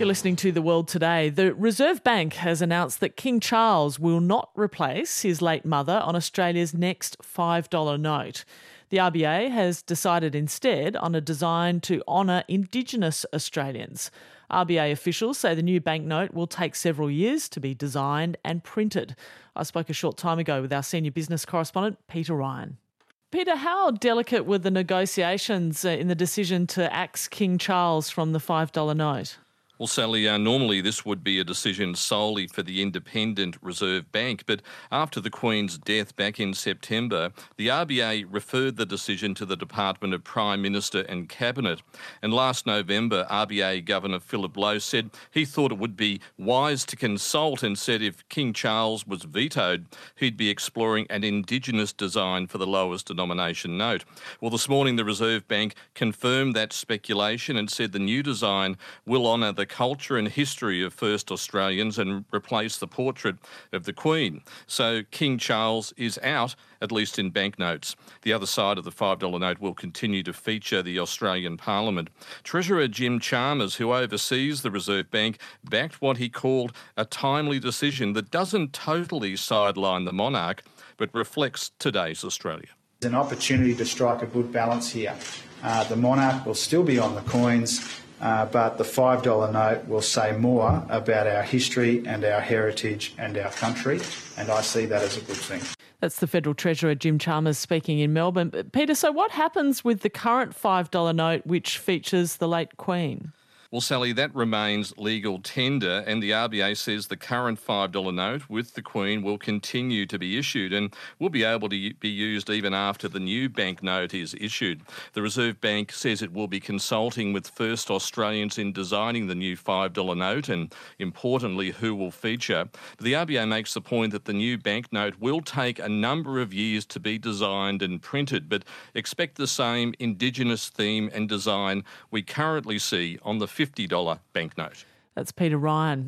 You're listening to The World Today. The Reserve Bank has announced that King Charles will not replace his late mother on Australia's next $5 note. The RBA has decided instead on a design to honour Indigenous Australians. RBA officials say the new banknote will take several years to be designed and printed. I spoke a short time ago with our senior business correspondent, Peter Ryan. Peter, how delicate were the negotiations uh, in the decision to axe King Charles from the $5 note? Well, Sally, uh, normally this would be a decision solely for the Independent Reserve Bank, but after the Queen's death back in September, the RBA referred the decision to the Department of Prime Minister and Cabinet. And last November, RBA Governor Philip Lowe said he thought it would be wise to consult and said if King Charles was vetoed, he'd be exploring an Indigenous design for the lowest denomination note. Well, this morning the Reserve Bank confirmed that speculation and said the new design will honour the culture and history of first Australians and replace the portrait of the Queen. So King Charles is out, at least in banknotes. The other side of the $5 note will continue to feature the Australian Parliament. Treasurer Jim Chalmers, who oversees the Reserve Bank, backed what he called a timely decision that doesn't totally sideline the monarch, but reflects today's Australia. There's an opportunity to strike a good balance here. Uh, the monarch will still be on the coins uh, but the $5 note will say more about our history and our heritage and our country, and I see that as a good thing. That's the Federal Treasurer Jim Chalmers speaking in Melbourne. Peter, so what happens with the current $5 note which features the late Queen? Well, Sally, that remains legal tender, and the RBA says the current $5 note with the Queen will continue to be issued and will be able to be used even after the new banknote is issued. The Reserve Bank says it will be consulting with first Australians in designing the new $5 note and, importantly, who will feature. But the RBA makes the point that the new banknote will take a number of years to be designed and printed, but expect the same Indigenous theme and design we currently see on the $50 banknote. That's Peter Ryan.